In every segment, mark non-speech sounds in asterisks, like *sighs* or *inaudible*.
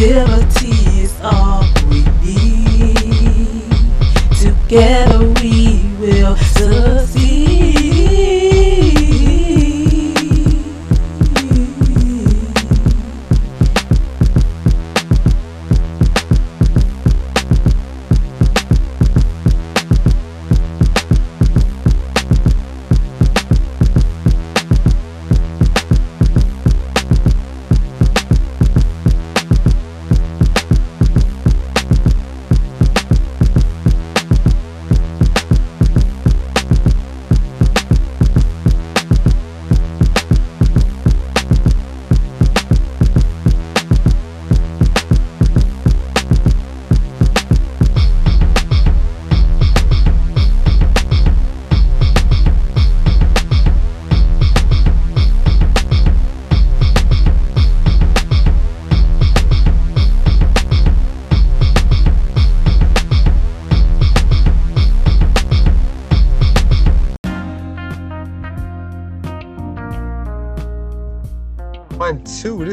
Positivity is all we need. Together we will succeed.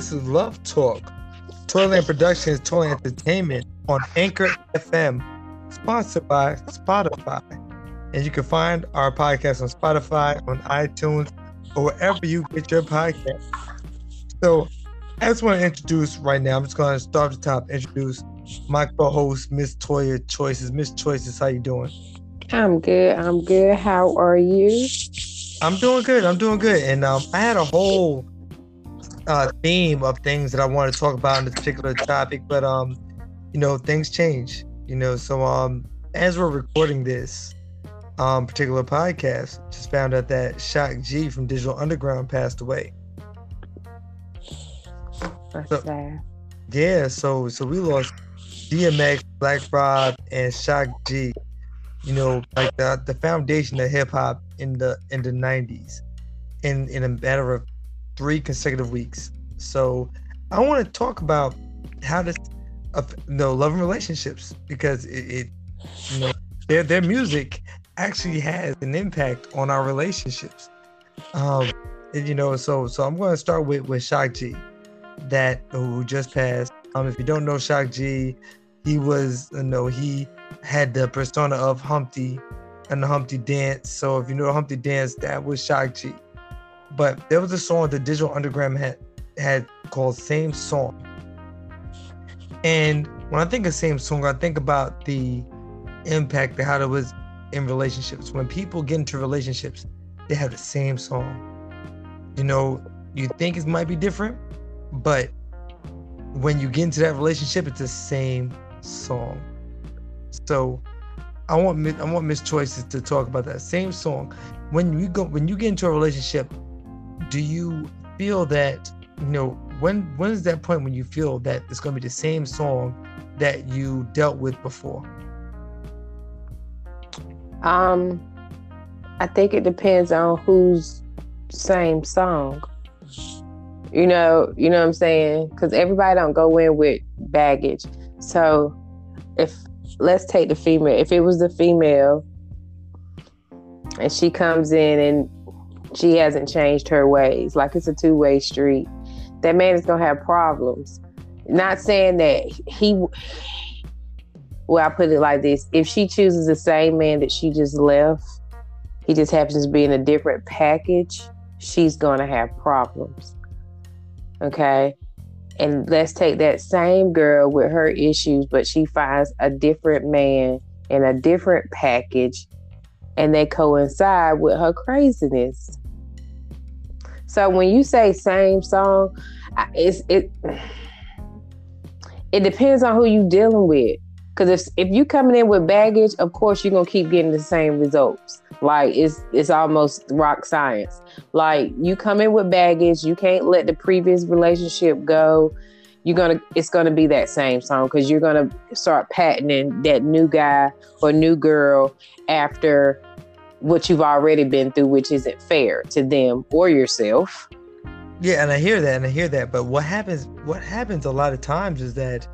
This is Love Talk. Toyland Productions, Toilet Entertainment on Anchor FM, sponsored by Spotify. And you can find our podcast on Spotify, on iTunes, or wherever you get your podcast. So I just want to introduce right now, I'm just going to start at the top, introduce my co-host, Miss Toya Choices. Miss Choices, how you doing? I'm good. I'm good. How are you? I'm doing good. I'm doing good. And um, I had a whole uh, theme of things that I want to talk about in this particular topic, but um, you know, things change. You know, so um, as we're recording this um particular podcast, just found out that Shock G from Digital Underground passed away. That's So- sad. Yeah, so so we lost DMX, Black Rob, and Shock G. You know, like the the foundation of hip hop in the in the '90s, in in a matter of three consecutive weeks. So I want to talk about how this, uh, know, love and relationships because it, it you know, their their music actually has an impact on our relationships. Um, and, you know, so so I'm going to start with with Shock G that who just passed. Um, if you don't know Shock G, he was you know he had the persona of Humpty and the Humpty Dance. So if you know Humpty Dance, that was Shock G. But there was a song that Digital Underground had had called Same Song. And when I think of same song, I think about the impact that how it was in relationships. When people get into relationships, they have the same song. You know, you think it might be different, but when you get into that relationship, it's the same song. So I want I want Miss Choices to talk about that same song. When you go when you get into a relationship, do you feel that you know when when is that point when you feel that it's going to be the same song that you dealt with before? Um, I think it depends on whose same song. You know, you know what I'm saying? Because everybody don't go in with baggage. So, if let's take the female. If it was the female, and she comes in and she hasn't changed her ways, like it's a two way street, that man is gonna have problems. Not saying that he well, I put it like this: if she chooses the same man that she just left, he just happens to be in a different package, she's gonna have problems. Okay. And let's take that same girl with her issues, but she finds a different man in a different package, and they coincide with her craziness. So when you say same song, it's it. It depends on who you dealing with. Because if if you coming in with baggage, of course you're gonna keep getting the same results. Like it's it's almost rock science. Like you come in with baggage, you can't let the previous relationship go. You're gonna it's gonna be that same song because you're gonna start patenting that new guy or new girl after what you've already been through, which isn't fair to them or yourself. Yeah, and I hear that, and I hear that. But what happens? What happens a lot of times is that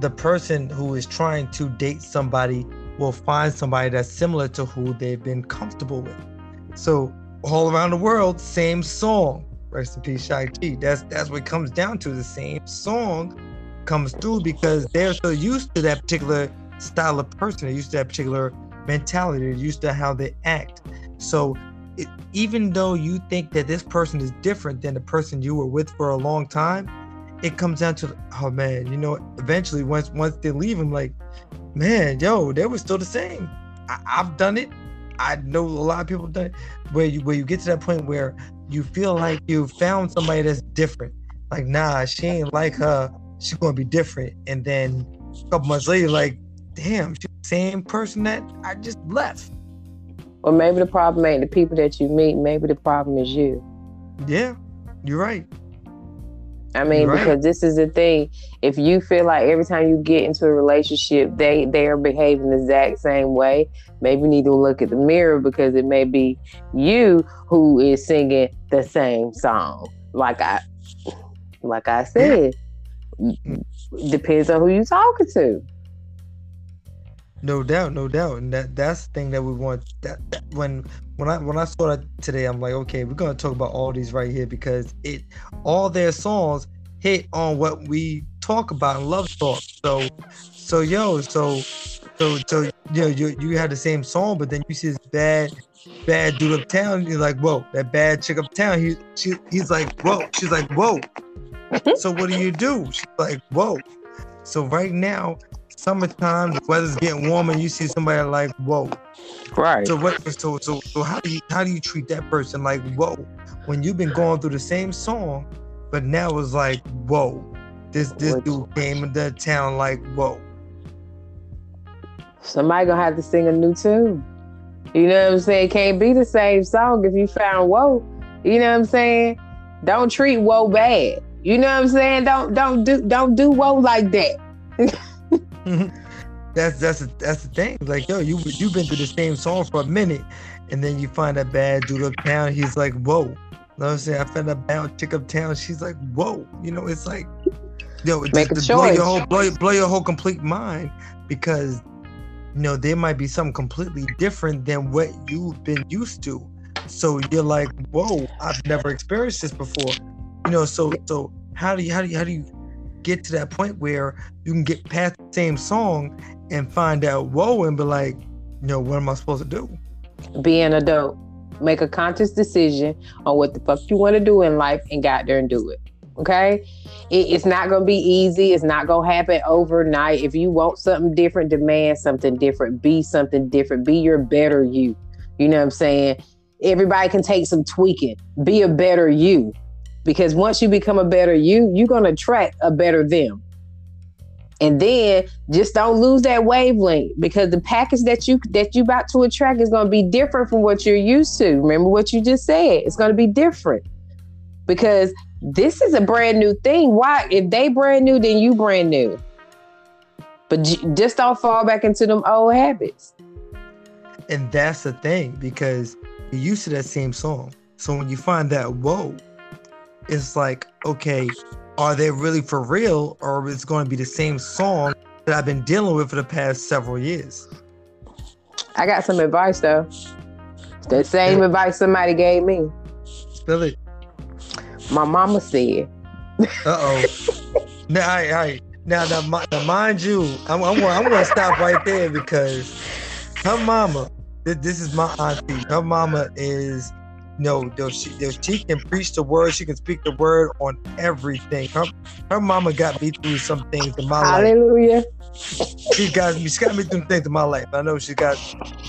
the person who is trying to date somebody will find somebody that's similar to who they've been comfortable with. So all around the world, same song. Rest in peace, Shock G. That's that's what comes down to. The same song comes through because they're so used to that particular style of person, they're used to that particular mentality, they're used to how they act. So it, even though you think that this person is different than the person you were with for a long time, it comes down to oh man, you know, eventually once once they leave, I'm like, man, yo, they were still the same. I, have done it. I know a lot of people done it. Where you where you get to that point where you feel like you found somebody that's different. Like, nah, she ain't like her. She's gonna be different. And then a couple months later, like, damn, the same person that I just left. Or maybe the problem ain't the people that you meet. Maybe the problem is you. Yeah, you're right. I mean, right. because this is the thing. If you feel like every time you get into a relationship, they they are behaving the exact same way, maybe you need to look at the mirror because it may be you who is singing the same song. Like I, like I said, depends on who you're talking to. No doubt, no doubt, and that that's the thing that we want. That, that when when I when I saw that today, I'm like, okay, we're gonna talk about all these right here because it all their songs hit on what we talk about in love talk. So, so yo, so so so you know, you you had the same song, but then you see this bad bad dude uptown. You're like, whoa, that bad chick uptown. He she he's like, whoa. She's like, whoa. *laughs* so what do you do? She's like, whoa. So right now summertime, the weather's getting warmer, and you see somebody like, whoa. Right. So what so so so how do you how do you treat that person like whoa when you've been going through the same song, but now it's like, whoa, this this Which, dude came into town like whoa. Somebody gonna have to sing a new tune. You know what I'm saying? Can't be the same song if you found whoa. You know what I'm saying? Don't treat whoa bad. You know what I'm saying? Don't don't do don't do whoa like that. *laughs* *laughs* that's that's that's the thing. Like, yo, you you've been through the same song for a minute, and then you find that bad dude uptown. He's like, whoa. You know what I'm saying? I found a bad chick uptown. She's like, whoa. You know, it's like, yo, it Make just, a blow your whole blow, blow your whole complete mind because you know there might be something completely different than what you've been used to. So you're like, whoa, I've never experienced this before. You know, so so how do you how do you how do you get to that point where you can get past the same song and find out whoa and be like, you know, what am I supposed to do? Be an adult. Make a conscious decision on what the fuck you want to do in life and get there and do it. Okay? It, it's not going to be easy. It's not going to happen overnight. If you want something different, demand something different. Be something different. Be your better you. You know what I'm saying? Everybody can take some tweaking. Be a better you because once you become a better you, you're going to attract a better them. And then just don't lose that wavelength because the package that you that you about to attract is going to be different from what you're used to. Remember what you just said. It's going to be different. Because this is a brand new thing. Why if they brand new then you brand new. But just don't fall back into them old habits. And that's the thing because you're used to that same song. So when you find that whoa, it's like, okay, are they really for real or is it going to be the same song that I've been dealing with for the past several years? I got some advice though. The same advice somebody gave me. Spill it. My mama said. Uh oh. now, I, I, now, now, now, mind you, I'm, I'm, I'm going to stop right there because her mama, this is my auntie. Her mama is no, she, she can preach the word. She can speak the word on everything. Her, her mama got me through some things in my Hallelujah. life. Hallelujah. She got me. She got me through things in my life. I know she got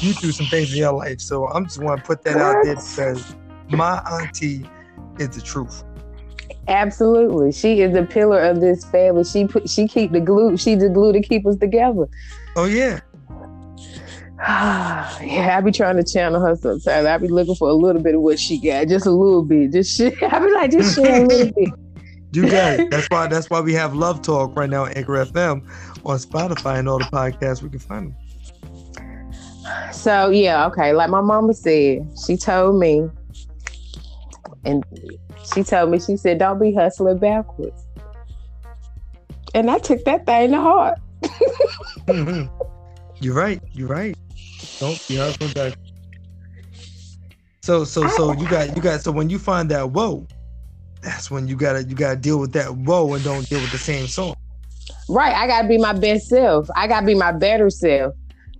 you through some things in your life. So I'm just want to put that out there because my auntie is the truth. Absolutely, she is the pillar of this family. She put, she keep the glue. She's the glue to keep us together. Oh yeah. *sighs* yeah, I be trying to channel her sometimes. I be looking for a little bit of what she got, just a little bit. Just shit. *laughs* I be like, just share a little *laughs* bit. You guys, that's why that's why we have Love Talk right now on Anchor FM, on Spotify, and all the podcasts we can find them. So yeah, okay. Like my mama said, she told me, and she told me, she said, "Don't be hustling backwards." And I took that thing to heart. *laughs* mm-hmm. You're right. You're right. Don't be hustling back. So so so you got you got so when you find that whoa, that's when you gotta you gotta deal with that whoa and don't deal with the same song. right. I gotta be my best self. I gotta be my better self,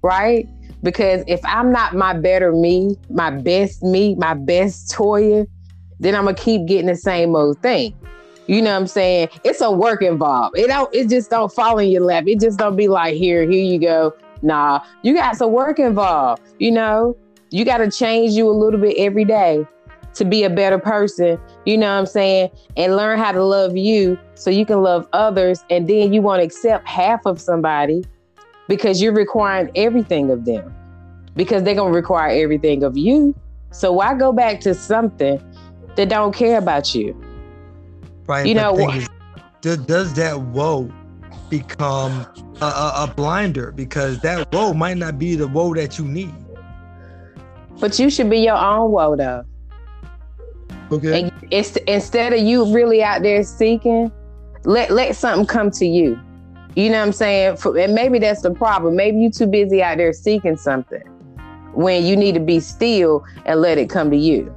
right? Because if I'm not my better me, my best me, my best Toya, then I'm gonna keep getting the same old thing. You know what I'm saying? It's a work involved. It don't. It just don't fall in your lap. It just don't be like here, here you go. Nah, you got some work involved. You know, you got to change you a little bit every day to be a better person. You know what I'm saying? And learn how to love you so you can love others. And then you won't accept half of somebody because you're requiring everything of them because they're gonna require everything of you. So why go back to something that don't care about you? Right. You know the thing what- is, does, does that woe become a, a, a blinder? Because that woe might not be the woe that you need. But you should be your own woe though. Okay. And it's instead of you really out there seeking, let let something come to you. You know what I'm saying? For, and maybe that's the problem. Maybe you're too busy out there seeking something when you need to be still and let it come to you.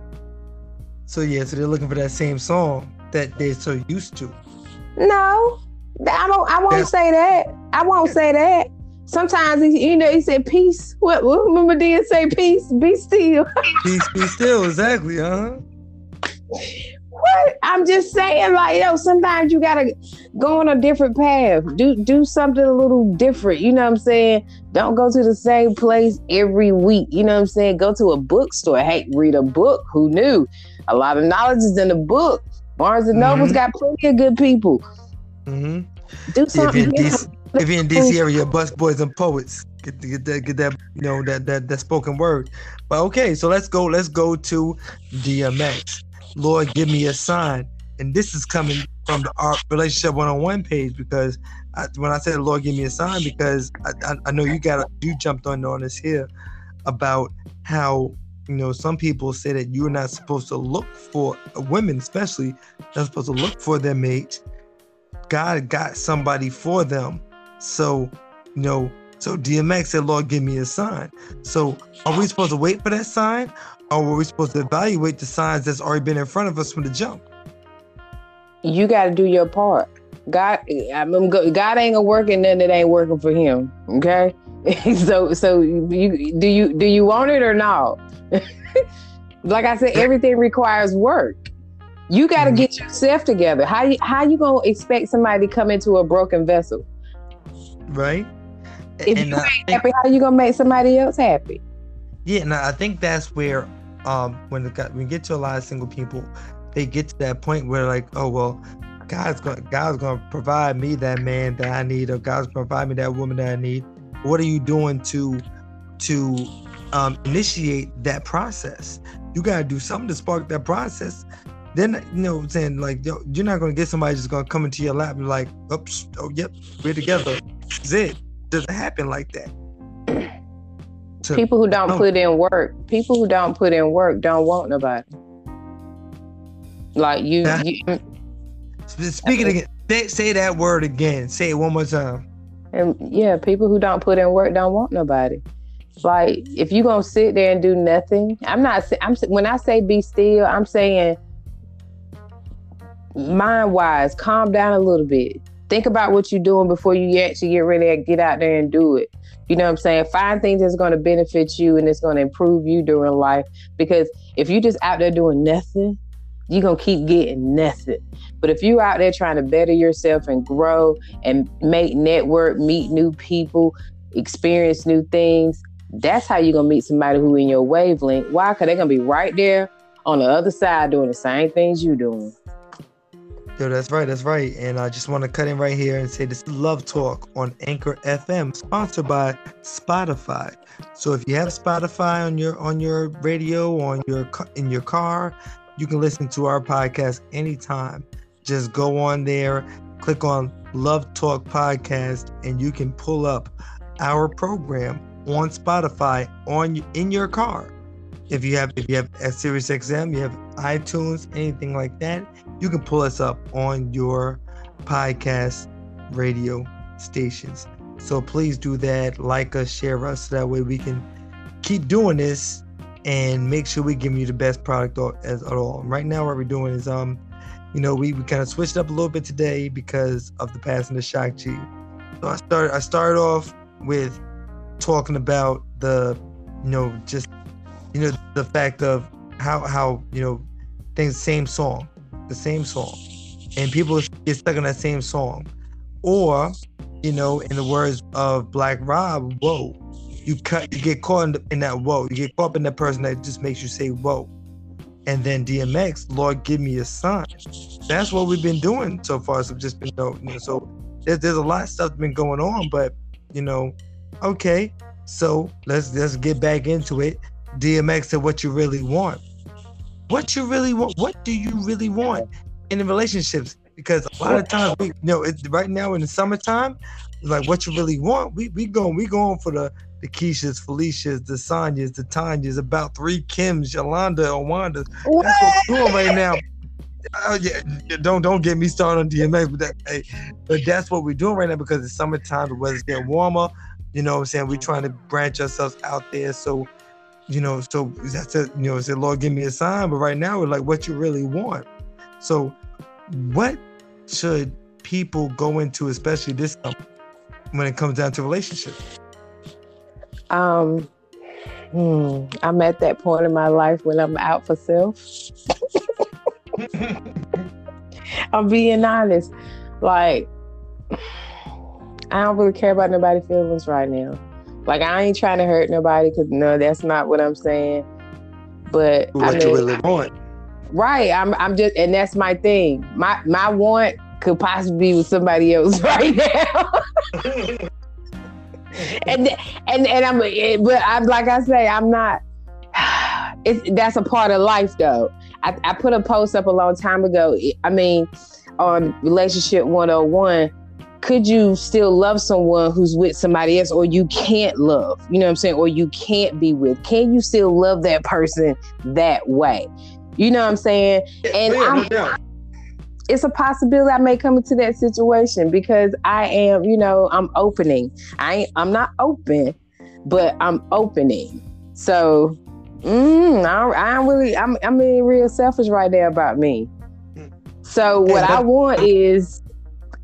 So yeah, so they're looking for that same song that they're so used to. No, I don't. I won't Yeah. say that. I won't say that. Sometimes he, you know he said peace. What? what remember did say peace? Be still. *laughs* Peace be still, exactly, huh? What? I'm just saying, like, yo, sometimes you gotta go on a different path. Do do something a little different. You know what I'm saying? Don't go to the same place every week. You know what I'm saying? Go to a bookstore. Hey, read a book. Who knew? A lot of knowledge is in the book. Barnes and Noble's Mhm. got plenty of good people. Mm-hmm. Do If you're in. DC, if you're in DC area, Busboys and Poets get get that get that you know that that that spoken word. But okay, so let's go let's go to DMX. Lord, give me a sign, and this is coming from the Art relationship one on one page because I, when I said Lord, give me a sign, because I, I, I know you got you jumped on on this here about how you know some people say that you're not supposed to look for women, especially not supposed to look for their mate God got somebody for them. So, you know, so DMX said, Lord, give me a sign. So are we supposed to wait for that sign? Or were we supposed to evaluate the signs that's already been in front of us from the jump? you got to do your part. God, I mean, go- God ain't gonna work and nothing that ain't working for Him. Okay, *laughs* so so you do you do you want it or not? *laughs* like I said, everything requires work. You got to Mhm. get yourself together. How you how you gonna expect somebody to come into a broken vessel? Right? If and you I ain't think, happy, how you gonna make somebody else happy? yeah, and I think that's where um when the, when we get to a lot of single people, they get to that point where like, oh well, God's gonna God's gonna provide me that man that I need, or God's gonna provide me that woman that I need. What are you doing to to um, initiate that process? You gotta do something to spark that process. Then you know what I'm saying like yo, you're not gonna get somebody just gonna come into your lap and be like, oops, oh yep, we're together. That's it. Doesn't happen like that. So- People who don't no. put in work, people who don't put in work don't want nobody. Like you, Yeah. you mm. Speaking again, say, say that word again. Say it one more time. And yeah, people who don't put in work don't want nobody. Like if you gonna sit there and do nothing, I'm not. I'm when I say be still, I'm saying mind wise, calm down a little bit. Think about what you're doing before you actually get ready to get out there and do it. You know what I'm saying? Find things that's going to benefit you and it's going to improve you during life. Because if you just out there doing nothing, you're going to keep getting nothing. But if you're out there trying to better yourself and grow and make network, meet new people, experience new things, that's how you're gonna meet somebody who in your wavelength. Why? Because they're gonna be right there on the other side doing the same things you're doing. That's right, that's right. And I just want to cut in right here and say this is Love Talk on Anchor FM, sponsored by Spotify. So if you have Spotify on your on your radio, on your in your car, you can listen to our podcast anytime. Just go on there, click on Love Talk Podcast, and you can pull up our program on Spotify on in your car. If you have if you have a Sirius XM, you have iTunes, anything like that, you can pull us up on your podcast radio stations. So please do that, like us, share us, so that way we can keep doing this and make sure we give you the best product as at all. Right now, what we're doing is um, you know, we, we kind of switched up a little bit today because of the passing of Shock G. So I started I started off with talking about the, you know, just you know, the fact of how how, you know, things same song, the same song. And people get stuck in that same song. Or, you know, in the words of Black Rob, whoa. You cut you get caught in, the, in that whoa. You get caught up in that person that just makes you say whoa. And then DMX, Lord, give me a sign. That's what we've been doing so far. So just been, you know so there's, there's a lot of stuff been going on, but you know, okay. So let's let's get back into it. DMX said, "What you really want? What you really want? What do you really want in the relationships? Because a lot of times we, you know, it, right now in the summertime, like what you really want, we we going we going for the the Keishas, Felicias, the Sonyas, the Tanyas, about three Kims, Yolanda, and Wandas. That's what we're doing right now. Oh yeah, don't don't get me started on DMX, but that, hey, but that's what we're doing right now because it's summertime, the weather's getting warmer. You know what I'm saying? We're trying to branch ourselves out there. So, you know, so that's it, you know, say, Lord, give me a sign. But right now we're like what you really want. So what should people go into, especially this when it comes down to relationships? Um, hmm, I'm at that point in my life when I'm out for self. *laughs* I'm being honest. Like, I don't really care about nobody's feelings right now. Like, I ain't trying to hurt nobody because no, that's not what I'm saying. But What I you really want? right, I'm I'm just, and that's my thing. My my want could possibly be with somebody else *laughs* right now. *laughs* and and and I'm eh, but I'm like I say I'm not. *sighs* It's that's a part of life though. I, I put a post up a long time ago. I mean, on relationship 101. Could you still love someone who's with somebody else, or you can't love? You know what I'm saying? Or you can't be with? Can you still love that person that way? You know what I'm saying? And Yeah, doubt. it's a possibility I may come into that situation because I am, you know, I'm opening. I ain't, I'm not open, but I'm opening. So, mm, I, I'm really, I'm, I'm being real selfish right there about me. So what I want is,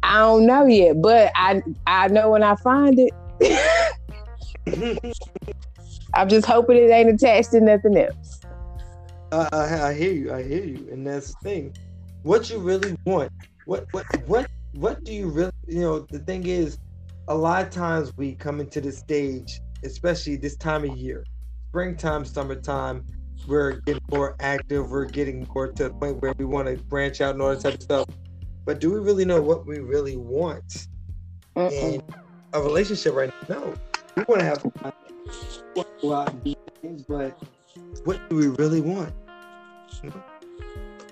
I don't know yet, but I, I know when I find it. *laughs* I'm just hoping it ain't attached to nothing else. I, I, I hear you. I hear you, and that's the thing. What you really want? What what what what do you really? You know, the thing is, a lot of times we come into this stage, especially this time of year, springtime, summertime. We're getting more active. We're getting more to the point where we want to branch out and all that type of stuff. But do we really know what we really want Mm-mm. in a relationship right now? No, we want to have fun, we wanna go out and do things, but what do we really want?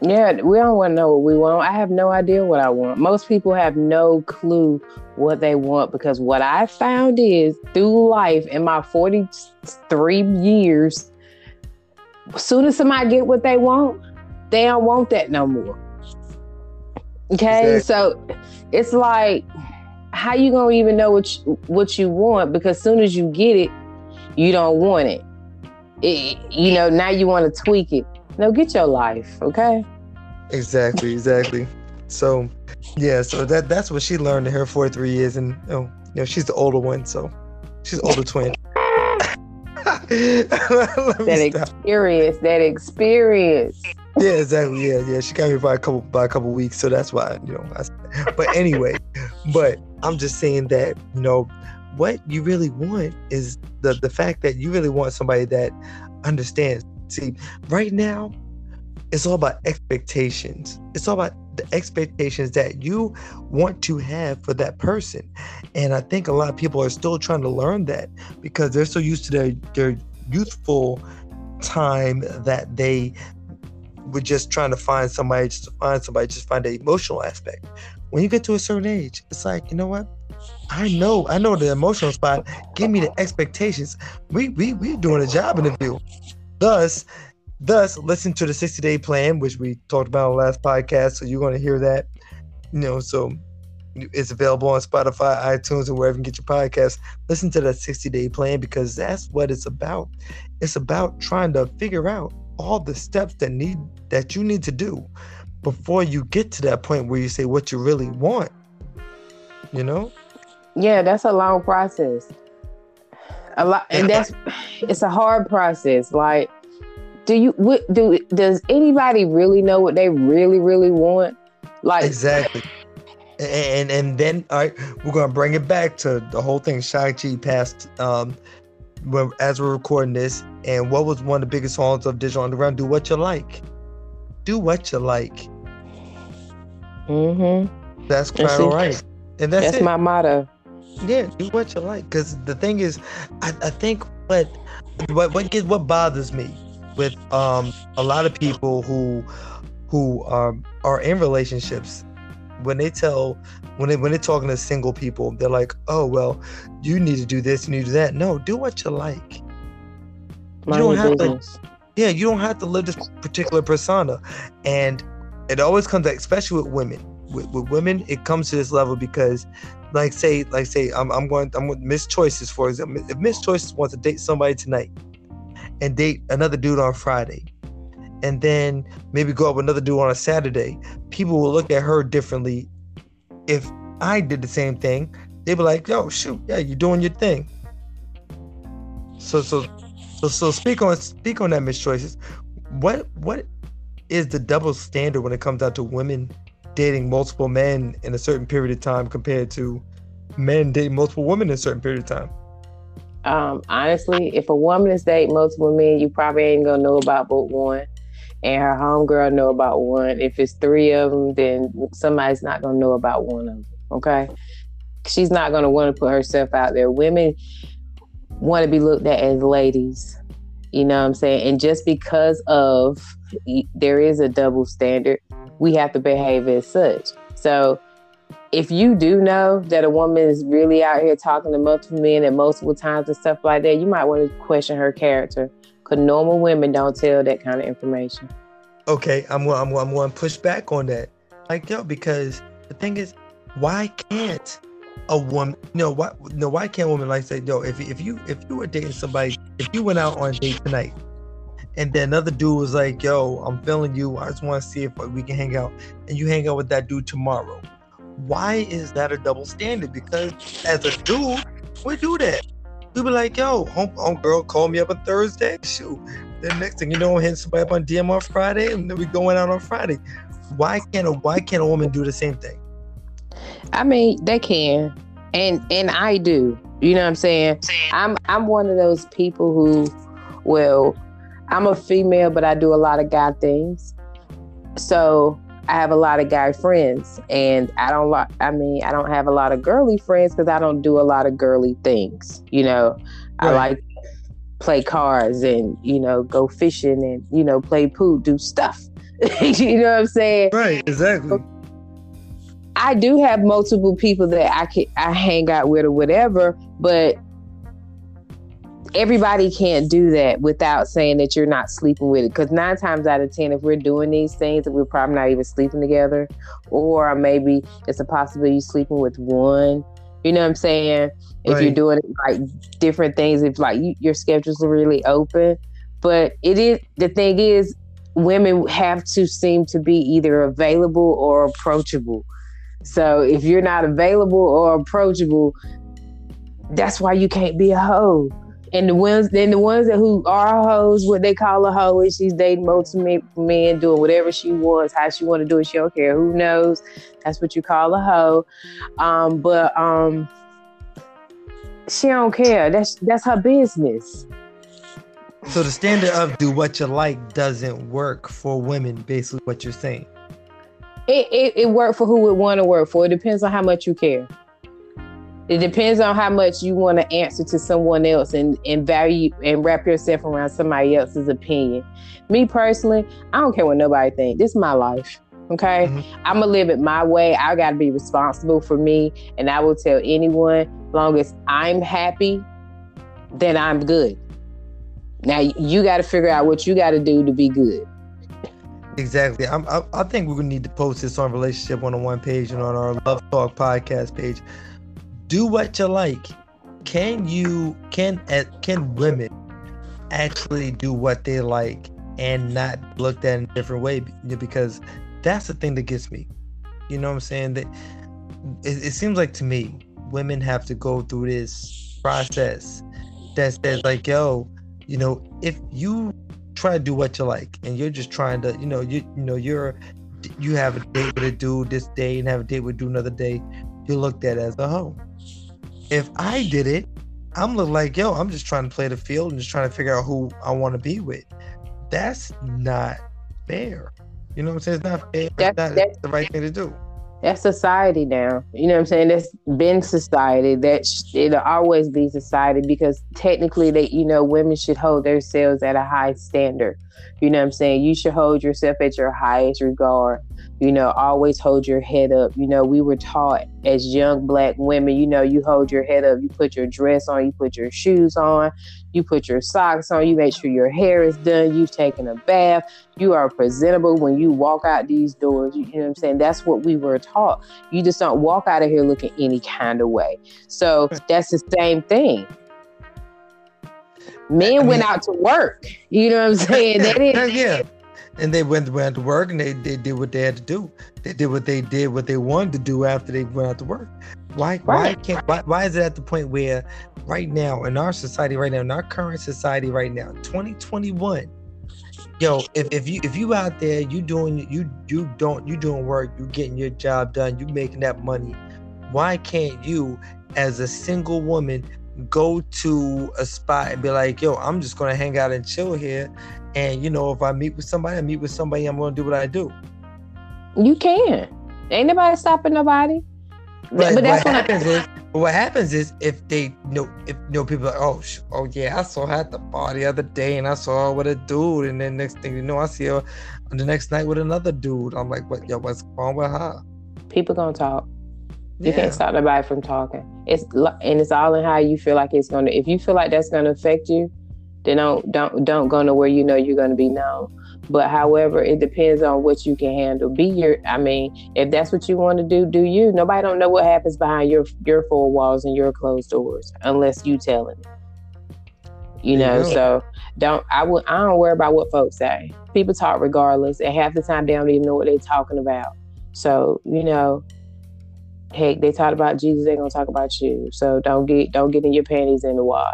Yeah, we don't want to know what we want. I have no idea what I want. Most people have no clue what they want because what I found is through life in my 43 years, as soon as somebody get what they want, they don't want that no more. Okay, Exactly. so it's like, how you gonna even know what you, what you want? Because soon as you get it, you don't want it. it you know, now you want to tweak it. No, get your life, okay? Exactly, exactly. So, yeah, so that that's what she learned in her 43 years, and you know, you know she's the older one, so she's older twin. *laughs* That stop. experience, that experience. Yeah, exactly. Yeah, yeah. She got me by a couple by a couple weeks, so that's why you know. I, but anyway, *laughs* but I'm just saying that you know what you really want is the the fact that you really want somebody that understands. See, right now, it's all about expectations. It's all about the expectations that you want to have for that person, and I think a lot of people are still trying to learn that because they're so used to their their youthful time that they we're just trying to find somebody just to find somebody just find the emotional aspect. When you get to a certain age it's like you know what? I know i know the emotional spot. Give me the expectations. We we we doing a job interview. Thus thus listen to the 60 day plan which we talked about on the last podcast so you're going to hear that. You know so it's available on spotify itunes and wherever you get your podcast. Listen to that 60 day plan because that's what it's about. It's about trying to figure out all the steps that need that you need to do before you get to that point where you say what you really want you know Yeah, that's a long process. A lot, and that's it's a hard process. Like, do you what do does anybody really know what they really really want? Like exactly. And and then all right, we're gonna bring it back to the whole thing. Shock G passed um as we're recording this, and what was one of the biggest songs of Digital Underground? Do what you like. Do what you like. Mm-hmm. That's quite all right. And that's, that's it. my motto. Yeah, do what you like. Because the thing is, I, I think what what what gets what bothers me with um a lot of people who who um are in relationships when they tell when they when they're talking to single people, they're like, oh well, you need to do this, you need to do that. No, do what you like. Mind you don't have business. to. Yeah, you don't have to live this particular persona, and it always comes back, especially with women. With, with women, it comes to this level because, like, say, like, say, I'm, I'm going, I'm with Miss Choices, for example. If Miss Choices wants to date somebody tonight, and date another dude on Friday, and then maybe go up another dude on a Saturday, people will look at her differently. If I did the same thing, they'd be like, "Yo, shoot, yeah, you're doing your thing." So, so, so, so speak on speak on that, Miss Choices. What what is the double standard when it comes down to women dating multiple men in a certain period of time compared to men dating multiple women in a certain period of time? Um, honestly, if a woman is dating multiple men, you probably ain't gonna know about but one, and her homegirl know about one. If it's three of them, then somebody's not gonna know about one of them. Okay, she's not gonna want to put herself out there. Women want to be looked at as ladies. You know what I'm saying? And just because of there is a double standard, we have to behave as such. So if you do know that a woman is really out here talking to multiple men at multiple times and stuff like that, you might want to question her character. Because normal women don't tell that kind of information. Okay, I'm. I'm, I'm going to push back on that. Like yo, because the thing is, why can't a woman? No, why? No, why can't a woman like say, yo, if if you if you were dating somebody, if you went out on a date tonight, and then another dude was like, yo, I'm feeling you. I just want to see if we can hang out, and you hang out with that dude tomorrow. Why is that a double standard? Because as a dude, we do that. We be like, yo, home, home girl, call me up on Thursday. Shoot. Then next thing you know, I'm hitting somebody up on DM on Friday, and then we going out on Friday. Why can't a why can't a woman do the same thing? I mean, they can, and and I do. You know what I'm saying? I'm I'm one of those people who, well, I'm a female, but I do a lot of guy things. So I have a lot of guy friends, and I don't like. I mean, I don't have a lot of girly friends because I don't do a lot of girly things. You know, I like play cards and you know go fishing and you know play pool, do stuff. *laughs* you know what I'm saying? Right, exactly. I do have multiple people that I can I hang out with or whatever, but everybody can't do that without saying that you're not sleeping with it. Because nine times out of ten, if we're doing these things, we're probably not even sleeping together, or maybe it's a possibility sleeping with one. You know what I'm saying? If you're doing like different things, if like you, your schedules are really open, but it is the thing is, women have to seem to be either available or approachable. So if you're not available or approachable, that's why you can't be a hoe. And the ones, then the ones that who are hoes, what they call a hoe is she's dating multiple men- doing whatever she wants, how she want to do it. She don't care. Who knows? That's what you call a hoe. Um, but um, she don't care. That's that's her business. So the standard of do what you like doesn't work for women, basically what you're saying. It it, it worked for who would want to work for. It depends on how much you care. It depends on how much you want to answer to someone else and, and value and wrap yourself around somebody else's opinion. Me personally, I don't care what nobody thinks This is my life. Okay. Mhm. I'm gonna live it my way. I gotta be responsible for me. And I will tell anyone, long as I'm happy, then I'm good. Now you gotta figure out what you gotta do to be good. Exactly. I'm, I, I think we're gonna need to post this on relationship one on one page and on our Love Talk podcast page. Do what you like. Can you can uh, can women actually do what they like and not looked at in a different way? Because that's the thing that gets me. You know what I'm saying? That it, it seems like to me women have to go through this process that says like, yo, you know, if you try to do what you like and you're just trying to, you know, you you know, you're you have a date with a dude this day and have a date with a dude another day, you're looked at as a hoe. If I did it, I'm look like, yo, I'm just trying to play the field and just trying to figure out who I want to be with. That's not fair. You know what I'm saying? It's not fair. That's- not that's- the right thing to do. That's society now. You know what I'm saying? That's been society. That sh- it'll always be society because technically, they you know women should hold themselves at a high standard. You know what I'm saying? You should hold yourself at your highest regard. You know, always hold your head up. You know, we were taught as young black women. You know, you hold your head up. You put your dress on. You put your shoes on. You put your socks on. You make sure your hair is done. You've taken a bath you are presentable when you walk out these doors. You, know what I'm saying? That's what we were taught. You just don't walk out of here looking any kind of way. So that's the same thing. Men went out to work. You know what I'm saying? They didn't. *laughs* yeah. And they went went to work and they, they did what they had to do. They did what they did what they wanted to do after they went out to work. Why why can't why, why is it at the point where right now in our society right now in our current society right now 2021 yo if, if you if you out there you doing you you don't you doing work you getting your job done you making that money why can't you as a single woman go to a spot and be like yo i'm just gonna hang out and chill here and you know if i meet with somebody i meet with somebody i'm gonna do what i do You can. Ain't nobody stopping nobody. Right, but that's what when I- happens is what happens is if they know if you know people are like oh sh- oh yeah I saw her at the bar the other day and I saw her with a dude and then next thing you know I see her the next night with another dude I'm like what yo what's wrong with her people gonna talk. You yeah can't stop nobody from talking. It's and it's all in how you feel like it's gonna. If you feel like that's gonna affect you, then don't don't don't go to where You know you're gonna be known. But however, it depends on what you can handle. Be your. I mean, if that's what you want to do, do you. Nobody don't know what happens behind your your four walls and your closed doors unless you telling. it. You know, go. so don't. I would. I don't worry about what folks say. People talk regardless, and half the time they don't even know what they're talking about. So you know, heck, they talk about Jesus, they gonna talk about you. So don't get don't get in your panties in the wad.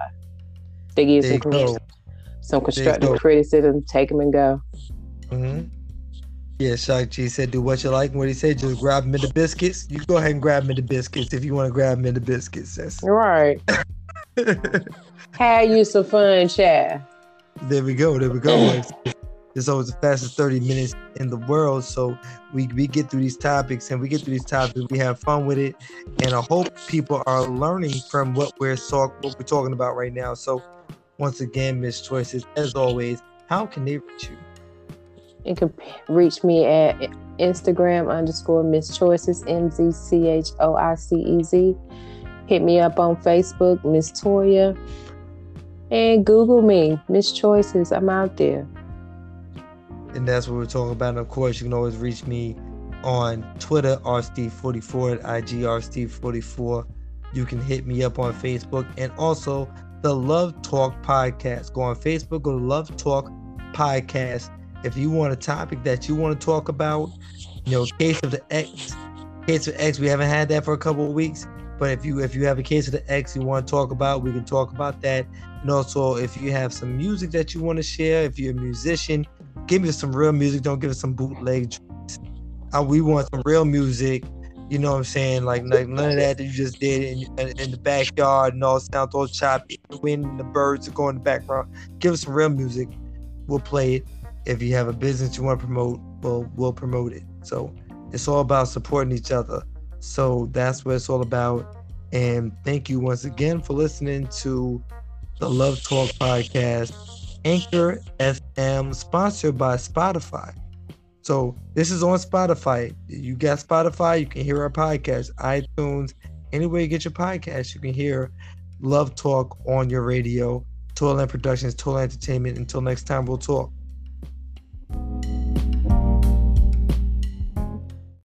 They give there some go some constructive criticism, take them and go. Mm-hmm. yeah Shock G said do what you like and what he said just grab him in the biscuits you go ahead and grab him in the biscuits if you want to grab him in the biscuits that's Right. *laughs* Have you some fun, chat. There we go. There we go. It's, always the fastest 30 minutes in the world. So we, we get through these topics and we get through these topics. We have fun with it. And I hope people are learning from what we're talk, what we're talking about right now. So once again, Miss Choices, as always, how can they reach you? You can reach me at Instagram underscore Miss Choices M Z C H O I C E Z. Hit me up on Facebook, Miss Toya, and Google me, Miss Choices. I'm out there. And that's what we're talking about. And of course, you can always reach me on Twitter, rsteve44 at IG rsteve44. You can hit me up on Facebook and also the Love Talk Podcast. Go on Facebook, go to Love Talk Podcast. If you want a topic that you want to talk about, you know, case of the X, case of X, we haven't had that for a couple of weeks. But if you if you have a case of the X you want to talk about, we can talk about that. And also, if you have some music that you want to share, if you're a musician, give me some real music. Don't give us some bootleg. Uh, we want some real music. You know what I'm saying? Like, like none of that that you just did in, in, in the backyard and all sounds all choppy. The wind the birds are going in the background. Give us some real music. We'll play it. If you have a business you want to promote, we'll we'll promote it. So it's all about supporting each other. So that's what it's all about. And thank you once again for listening to the Love Talk podcast. Anchor FM, sponsored by Spotify. So this is on Spotify. You got Spotify, you can hear our podcast, iTunes, anywhere you get your podcast, you can hear Love Talk on your radio. Toilet Productions, Toilet Entertainment. Until next time, we'll talk.